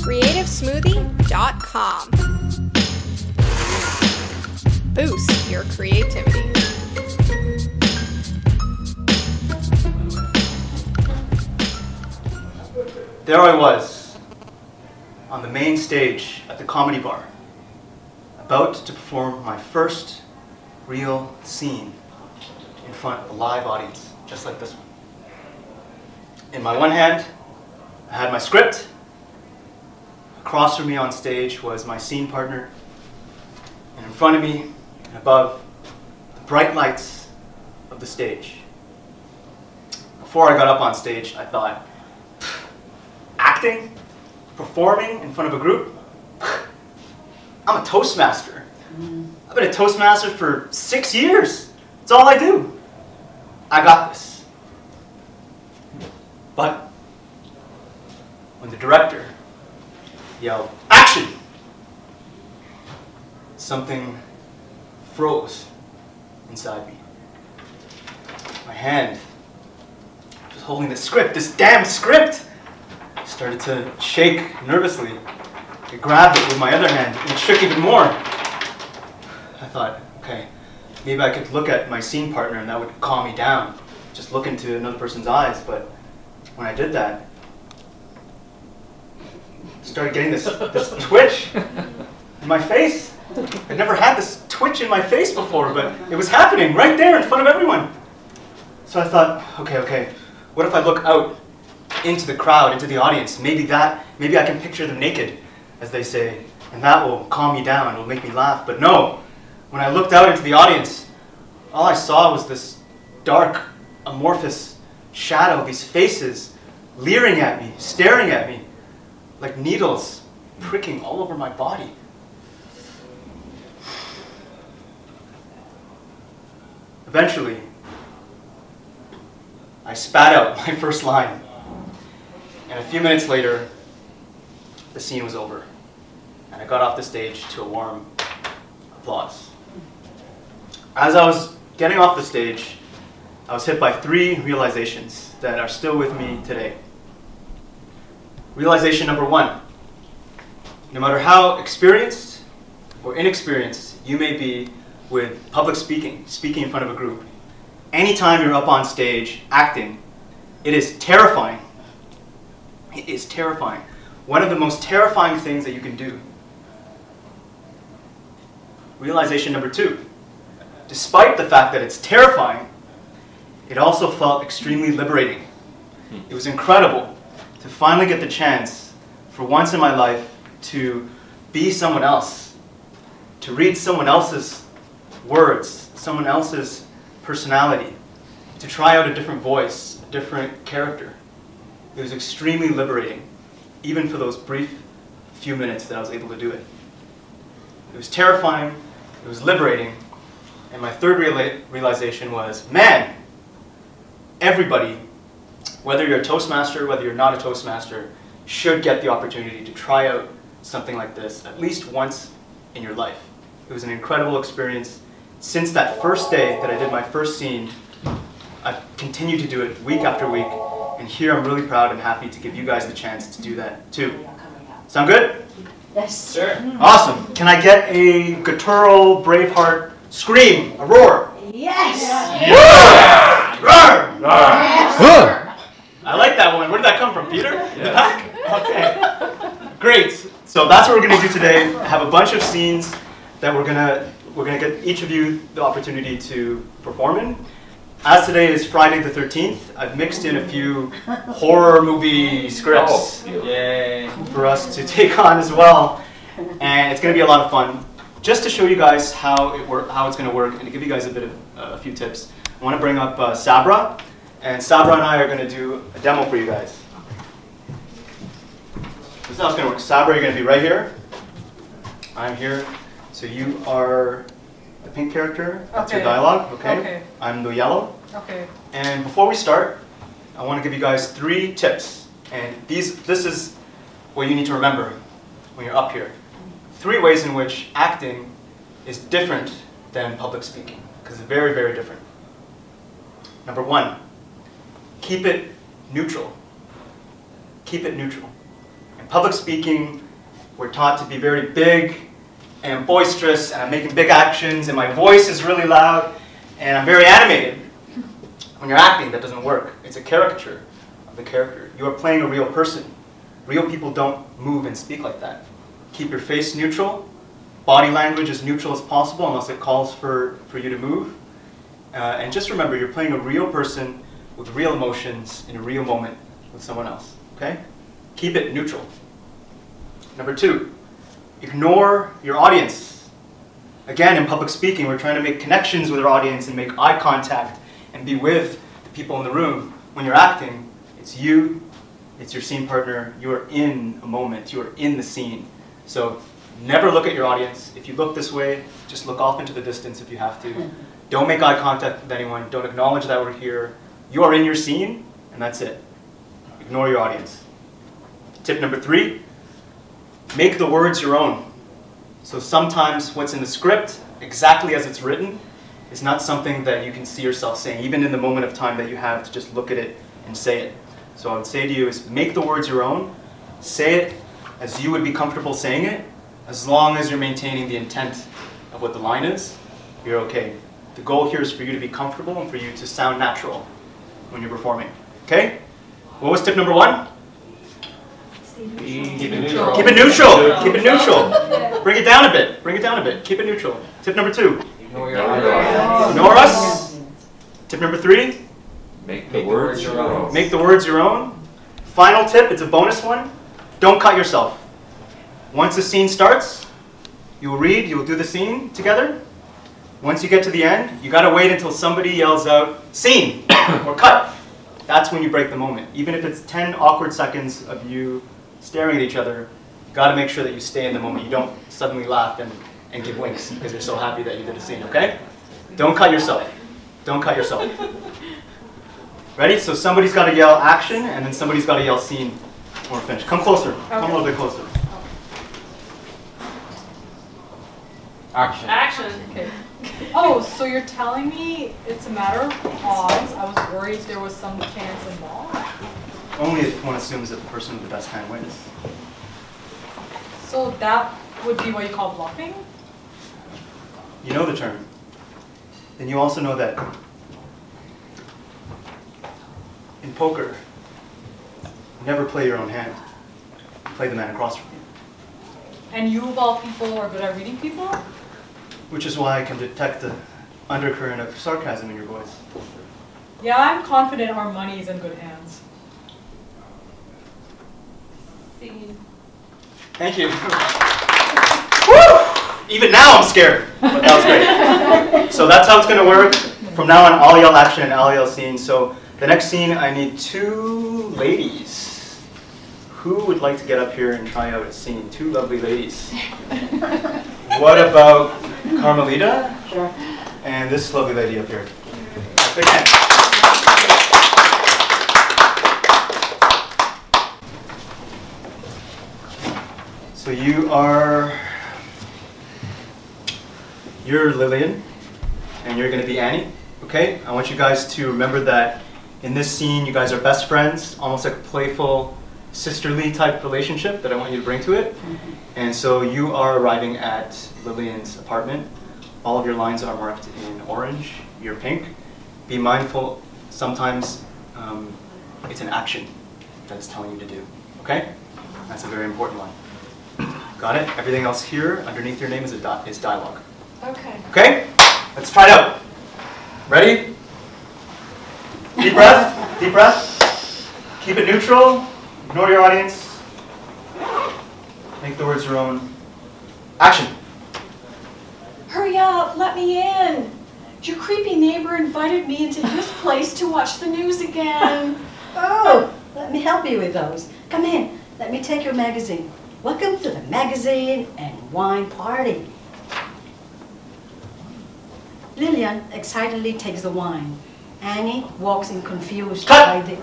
CreativeSmoothie.com. Boost your creativity. There I was, on the main stage at the Comedy Bar, about to perform my first real scene front of a live audience, just like this one. In my one hand, I had my script. Across from me on stage was my scene partner. And in front of me and above, the bright lights of the stage. Before I got up on stage, I thought, acting, performing in front of a group. I'm a Toastmaster. Mm. I've been a Toastmaster for six years. That's all I do. I got this. But when the director yelled, Action! Something froze inside me. My hand was holding the script, this damn script! started to shake nervously. I grabbed it with my other hand and shook even more. I thought, okay, maybe I could look at my scene partner and that would calm me down. Just look into another person's eyes. But when I did that, I started getting this, this twitch in my face. I'd never had this twitch in my face before, but it was happening right there in front of everyone. So I thought, okay, okay, what if I look out into the crowd, into the audience. Maybe that, maybe I can picture them naked, as they say, and that will calm me down, it'll make me laugh. But no, when I looked out into the audience, all I saw was this dark, amorphous shadow, these faces leering at me, staring at me, like needles pricking all over my body. Eventually, I spat out my first line. And a few minutes later, the scene was over. And I got off the stage to a warm applause. As I was getting off the stage, I was hit by three realizations that are still with me today. Realization number one no matter how experienced or inexperienced you may be with public speaking, speaking in front of a group, anytime you're up on stage acting, it is terrifying it is terrifying. One of the most terrifying things that you can do. Realization number two. Despite the fact that it's terrifying, it also felt extremely liberating. It was incredible to finally get the chance, for once in my life, to be someone else, to read someone else's words, someone else's personality, to try out a different voice, a different character. It was extremely liberating, even for those brief few minutes that I was able to do it. It was terrifying, it was liberating, and my third reala- realization was man, everybody, whether you're a Toastmaster, whether you're not a Toastmaster, should get the opportunity to try out something like this at least once in your life. It was an incredible experience. Since that first day that I did my first scene, I've continued to do it week after week, and here I'm really proud and happy to give you guys the chance to do that too. Sound good? Yes. Sure. Awesome. Can I get a guttural Braveheart scream, a roar? Yes. Roar! Roar. Roar. I like that one. Where did that come from, Peter? In the back? Okay. Great. So that's what we're going to do today. Have a bunch of scenes that we're going to we're going to get each of you the opportunity to perform in. As today is Friday the 13th, I've mixed in a few horror movie scripts Yay. for us to take on as well. And it's going to be a lot of fun. Just to show you guys how it work, how it's going to work, and to give you guys a bit of uh, a few tips, I want to bring up uh, Sabra, and Sabra and I are going to do a demo for you guys. This is how it's going to work. Sabra, you're going to be right here. I'm here. So you are the pink character. That's your dialogue. Okay. Okay. I'm the yellow. Okay. And before we start, I want to give you guys three tips. And these, this is what you need to remember when you're up here. Three ways in which acting is different than public speaking, because it's very, very different. Number one, keep it neutral. Keep it neutral. In public speaking, we're taught to be very big and boisterous, and I'm making big actions, and my voice is really loud, and I'm very animated. When you're acting, that doesn't work. It's a caricature of the character. You are playing a real person. Real people don't move and speak like that. Keep your face neutral. Body language as neutral as possible, unless it calls for, for you to move. Uh, and just remember, you're playing a real person with real emotions in a real moment with someone else. Okay? Keep it neutral. Number two, ignore your audience. Again, in public speaking, we're trying to make connections with our audience and make eye contact and be with the people in the room. When you're acting, it's you, it's your scene partner, you are in a moment, you are in the scene. So never look at your audience. If you look this way, just look off into the distance if you have to. Don't make eye contact with anyone, don't acknowledge that we're here. You are in your scene, and that's it. Ignore your audience. Tip number three make the words your own. So sometimes what's in the script, exactly as it's written, is not something that you can see yourself saying, even in the moment of time that you have to just look at it and say it. So I would say to you is make the words your own, say it as you would be comfortable saying it, as long as you're maintaining the intent of what the line is, you're okay. The goal here is for you to be comfortable and for you to sound natural when you're performing. Okay? What was tip number one? Keep it neutral. Keep it neutral. Keep it neutral. Bring it down a bit. Bring it down a bit. Keep it neutral. Tip number two. Ignore your. Ignore us. Tip number three. Make the words your own. Make the words your own. Final tip. It's a bonus one. Don't cut yourself. Once the scene starts, you will read. You will do the scene together. Once you get to the end, you gotta wait until somebody yells out "scene" or "cut." That's when you break the moment. Even if it's 10 awkward seconds of you staring at each other, you gotta make sure that you stay in the moment. You don't suddenly laugh and, and give winks because you're so happy that you did a scene, okay? Don't cut yourself. Don't cut yourself. Ready? So somebody's gotta yell action and then somebody's gotta yell scene we're finished. Come closer. Come a little bit closer. Action. Action. Okay. Oh, so you're telling me it's a matter of odds? I was worried there was some chance involved. Only if one assumes that the person with the best hand wins. So that would be what you call bluffing? You know the term. And you also know that in poker, you never play your own hand. You play the man across from you. And you of all people are good at reading people? Which is why I can detect the undercurrent of sarcasm in your voice. Yeah, I'm confident our money is in good hands. Thank you. Woo! Even now I'm scared, but that was great. So that's how it's gonna work. From now on, all y'all action and all y'all scenes. So the next scene, I need two ladies. Who would like to get up here and try out a scene? Two lovely ladies. What about Carmelita? Sure. And this lovely lady up here. Mm-hmm. Again. So you are, you're Lillian, and you're gonna be Annie, okay? I want you guys to remember that in this scene, you guys are best friends, almost like a playful, sisterly type relationship that I want you to bring to it. And so you are arriving at Lillian's apartment. All of your lines are marked in orange, you're pink. Be mindful, sometimes um, it's an action that it's telling you to do, okay? That's a very important one. Got it? Everything else here underneath your name is, a di- is dialogue. Okay. Okay? Let's try it out. Ready? Deep breath. Deep breath. Keep it neutral. Ignore your audience. Make the words your own. Action. Hurry up, let me in. Your creepy neighbor invited me into his place to watch the news again. Oh, let me help you with those. Come in, let me take your magazine. Welcome to the magazine and wine party. Lillian excitedly takes the wine. Annie walks in confused Cut. by the.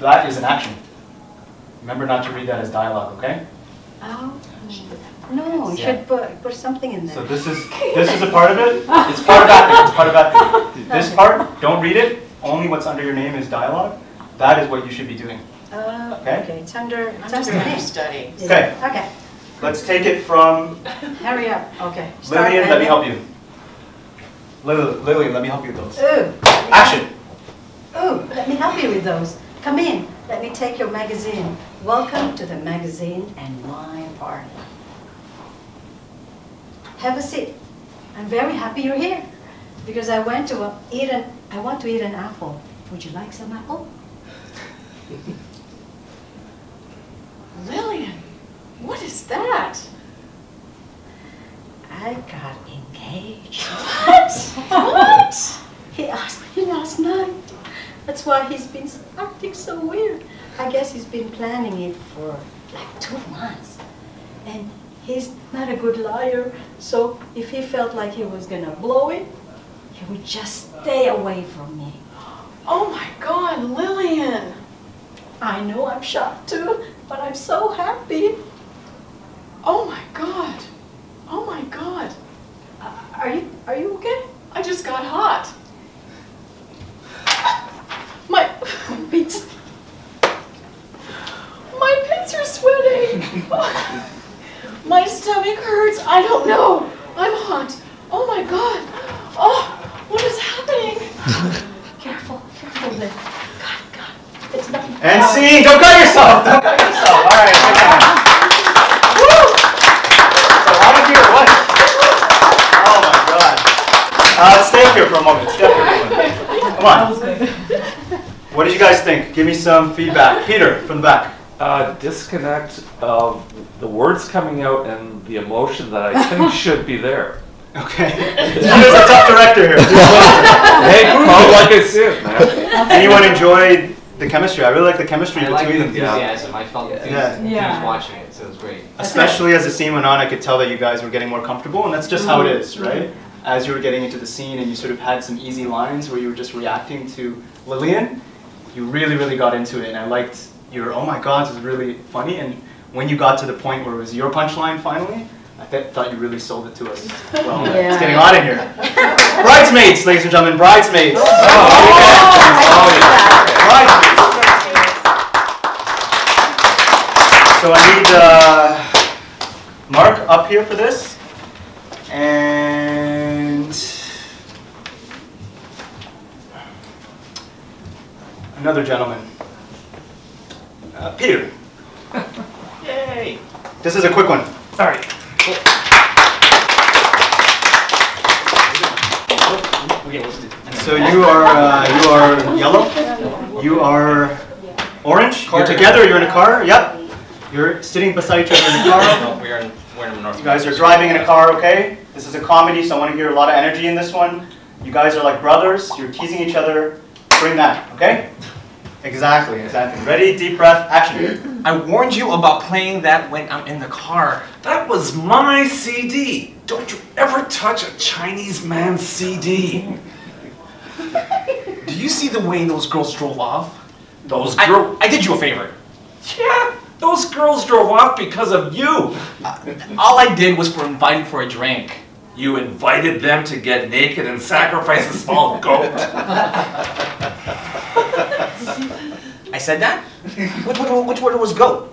That is an action. Remember not to read that as dialogue, okay? Oh, no, you Yeah. should put, put something in there. So this is this is a part of it. It's part of acting. It's part of acting. This part, don't read it. Only what's under your name is dialogue. That is what you should be doing. Uh, Okay. okay, it's under, it's under just your gonna name. study. Okay. Okay, Let's take it from hurry up, okay. Start Lillian. Let me ending. help you. Lil- Lillian, let me help you with those. Ooh, Action. ooh, let me help you with those. Come in, let me take your magazine. Welcome to the magazine and wine party. Have a seat. I'm very happy you're here because I went to a- eat an, I want to eat an apple. Would you like some apple? Lillian, what is that? I got engaged. What? What? He asked me last night. That's why he's been acting so weird. I guess he's been planning it for like two months. And he's not a good liar, so if he felt like he was gonna blow it, he would just stay away from me. Oh my God, Lillian. I know I'm shocked too, but I'm so happy. Oh my God. Oh my God. Uh, Are you, are you okay? I just got hot. My Pete, my pits are sweating. My stomach hurts. I don't know. I'm hot. Oh my God. Oh, what is happening? careful, careful there. God, God, it's not. And scene. Don't cut yourself. Don't cut yourself. All right. take it. Woo! So out of here. What? Oh my God. Uh, stay up here for a moment. Stay up here for a moment. Come on. What did you guys think? Give me some feedback. Peter, from the back. Uh, disconnect of the words coming out and the emotion that I think should be there. Okay. He is a tough director here. Hey, call it like I see it, man. Anyone enjoyed the chemistry? I really like the chemistry I like between the them. enthusiasm. I felt enthused, Yeah. enthused Yeah. watching it, so it was great. Especially as the scene went on, I could tell that you guys were getting more comfortable, and that's just how it is, right? As you were getting into the scene and you sort of had some easy lines where you were just reacting to Lillian, you really, really got into it, and I liked your, oh my god, this is really funny, and when you got to the point where it was your punchline finally, I th- thought you really sold it to us. Well, it's getting hot in here. Bridesmaids, ladies and gentlemen, bridesmaids. Bridesmaids. So I need uh, Mark up here for this, and another gentleman, uh, Peter. Yay! This is a quick one. All right. So you are uh, you are yellow. You are orange. You're together. You're in a car. Yep. You're sitting beside each other in a car. No, we're in, we're in North. You guys are driving in a car, okay? This is a comedy, so I want to hear a lot of energy in this one. You guys are like brothers. You're teasing each other. Bring that, okay? Exactly, exactly. Ready? Deep breath. Action. I warned you about playing that when I'm in the car. That was my CD. Don't you ever touch a Chinese man's CD. Do you see the way those girls drove off? Those girls. I did you a favor. Yeah, those girls drove off because of you. Uh, all I did was for invite them for a drink. You invited them to get naked and sacrifice a small goat. I said that? Which, which, which word was go?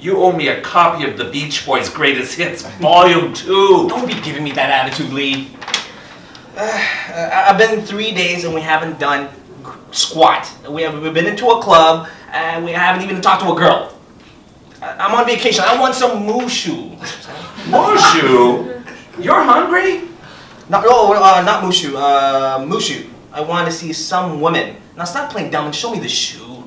You owe me a copy of the Beach Boys' Greatest Hits, Volume 2. Don't be giving me that attitude, Lee. Uh, I've been three days and we haven't done squat. We have, we've been into a club and we haven't even talked to a girl. I- I'm on vacation. I want some mushu. Mushu? You're hungry? Not, no, uh, not mushu. Uh, mushu. I want to see some women. Now stop playing dumb and show me the shoe.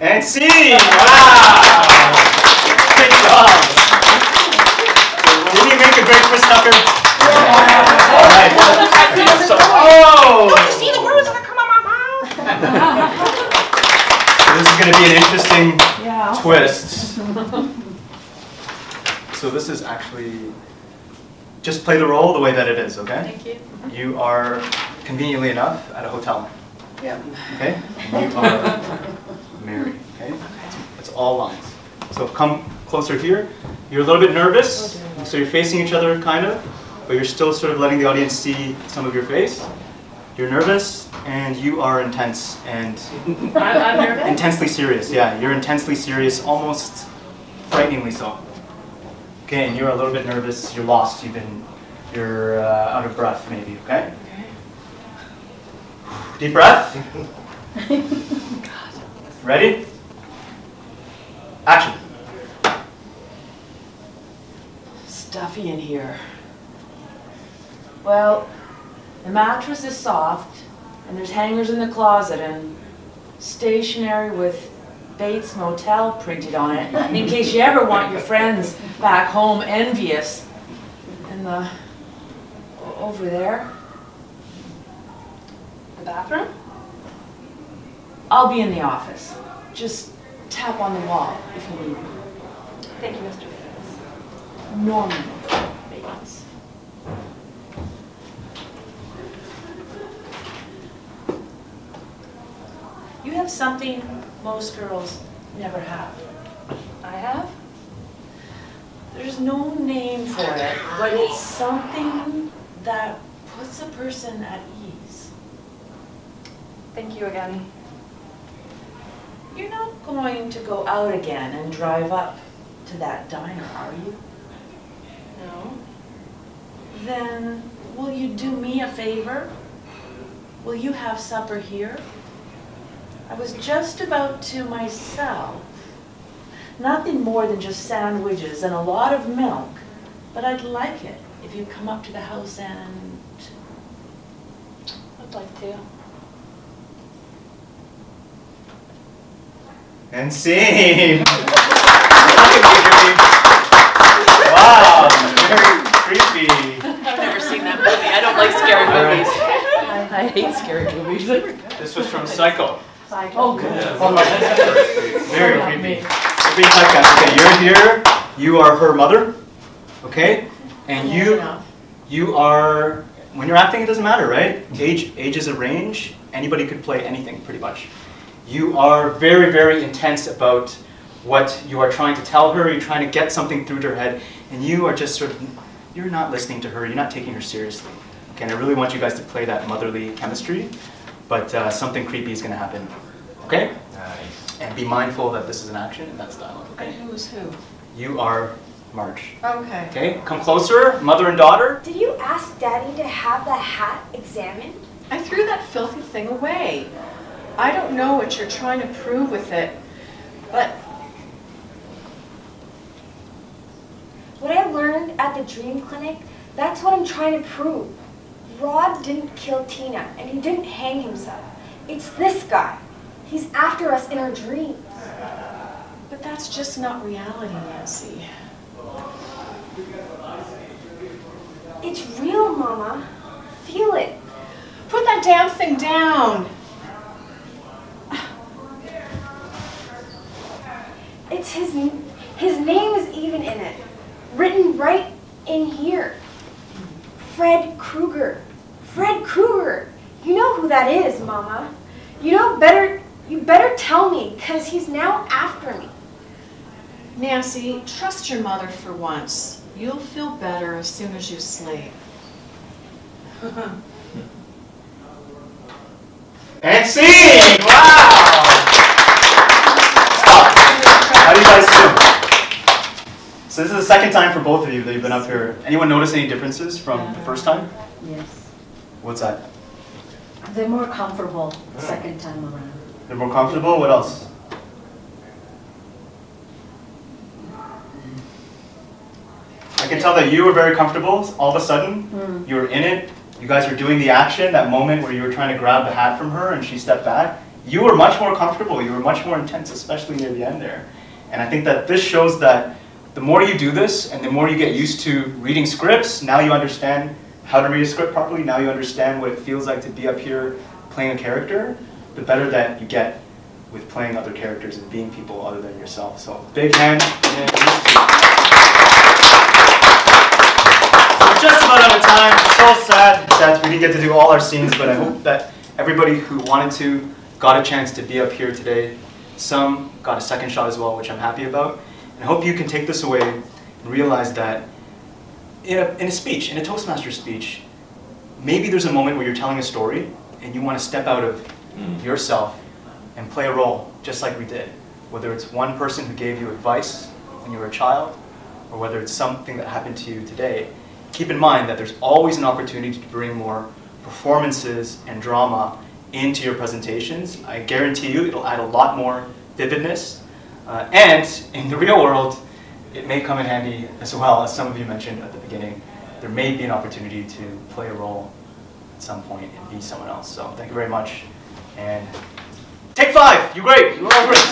And scene! Wow! Good job! Did he make a great Chris Tucker? All right. Oh! You see the words that come out my mouth? This is going to be an interesting Yeah. twist. So this is actually just play the role the way that it is, okay? Thank you. You are conveniently enough at a hotel. Yeah. Okay? And you are married. Okay? It's, it's all lines. So come closer here. You're a little bit nervous. So you're facing each other, kind of, but you're still sort of letting the audience see some of your face. You're nervous and you are intense and I'm, I'm nervous. intensely serious. Yeah, you're intensely serious, almost frighteningly so. Okay, and you're a little bit nervous. You're lost. You've been, you're uh, out of breath, maybe. Okay. Deep breath. Ready? Action. Stuffy in here. Well, the mattress is soft, and there's hangers in the closet, and stationery with Bates Motel printed on it, in case you ever want your friends back home envious. And the, o- over there, The bathroom? I'll be in the office. Just tap on the wall if you need me. Thank you, Mr. Bates. Norman Bates. You have something most girls never have. I have? There's no name for it, but it's something that puts a person at ease. Thank you again. You're not going to go out again and drive up to that diner, are you? No. Then will you do me a favor? Will you have supper here? I was just about to myself. Nothing more than just sandwiches and a lot of milk, but I'd like it if you come up to the house and I'd like to. And scene. wow, very creepy. I've never seen that movie. I don't like scary movies. I, I hate scary movies. This was from Psycho. Oh, good. Very creepy. So being typecast. Okay, you're here. You are her mother. Okay, and you you are when you're acting. It doesn't matter, right? Age age is a range. Anybody could play anything, pretty much. You are very very intense about what you are trying to tell her. You're trying to get something through to her head, and you are just sort of you're not listening to her. You're not taking her seriously. Okay, and I really want you guys to play that motherly chemistry, but uh, something creepy is going to happen. Okay. Nice. And be mindful that this is an action and that's dialogue, And okay? who's who? You are Marge. Okay. Okay, come closer, mother and daughter. Did you ask Daddy to have that hat examined? I threw that filthy thing away. I don't know what you're trying to prove with it, but What I learned at the dream clinic, that's what I'm trying to prove. Rod didn't kill Tina, and he didn't hang himself. It's this guy. He's after us in our dreams. but that's just not reality, Nancy. It's real, Mama. Feel it. Put that damn thing down. It's his his name is even in it. Written right in here. Fred Krueger. Fred Krueger. You know who that is, Mama. You know better you better tell me, cause he's now after me. Nancy, trust your mother for once. You'll feel better as soon as you sleep. And scene! Wow! Stop. How do you guys feel? So this is the second time for both of you that you've been up here. Anyone notice any differences from the first time? Yes. What's that? They're more comfortable ah. second time around. They're more comfortable? What else? I can tell that you were very comfortable. All of a sudden, hmm. you were in it. You guys were doing the action, that moment where you were trying to grab the hat from her and she stepped back. You were much more comfortable. You were much more intense, especially near the end there. And I think that this shows that the more you do this and the more you get used to reading scripts, now you understand how to read a script properly. Now you understand what it feels like to be up here playing a character. The better that you get with playing other characters and being people other than yourself. So big hand. Yeah, these two. We're just about out of time. So sad that we didn't get to do all our scenes, but I hope mm-hmm. that everybody who wanted to got a chance to be up here today. Some got a second shot as well, which I'm happy about. And I hope you can take this away and realize that in a, in a speech, in a Toastmaster speech, maybe there's a moment where you're telling a story and you want to step out of Mm. yourself and play a role, just like we did. Whether it's one person who gave you advice when you were a child, or whether it's something that happened to you today, keep in mind that there's always an opportunity to bring more performances and drama into your presentations. I guarantee you it'll add a lot more vividness. Uh, and in the real world, it may come in handy as well, as some of you mentioned at the beginning. There may be an opportunity to play a role at some point and be someone else. So thank you very much. And take five. You're great. You're all great.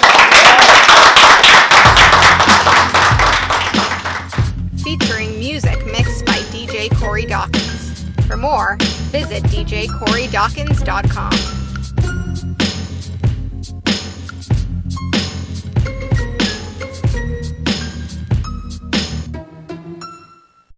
Featuring music mixed by DJ Corey Dawkins. For more, visit djcorey.dawkins.com.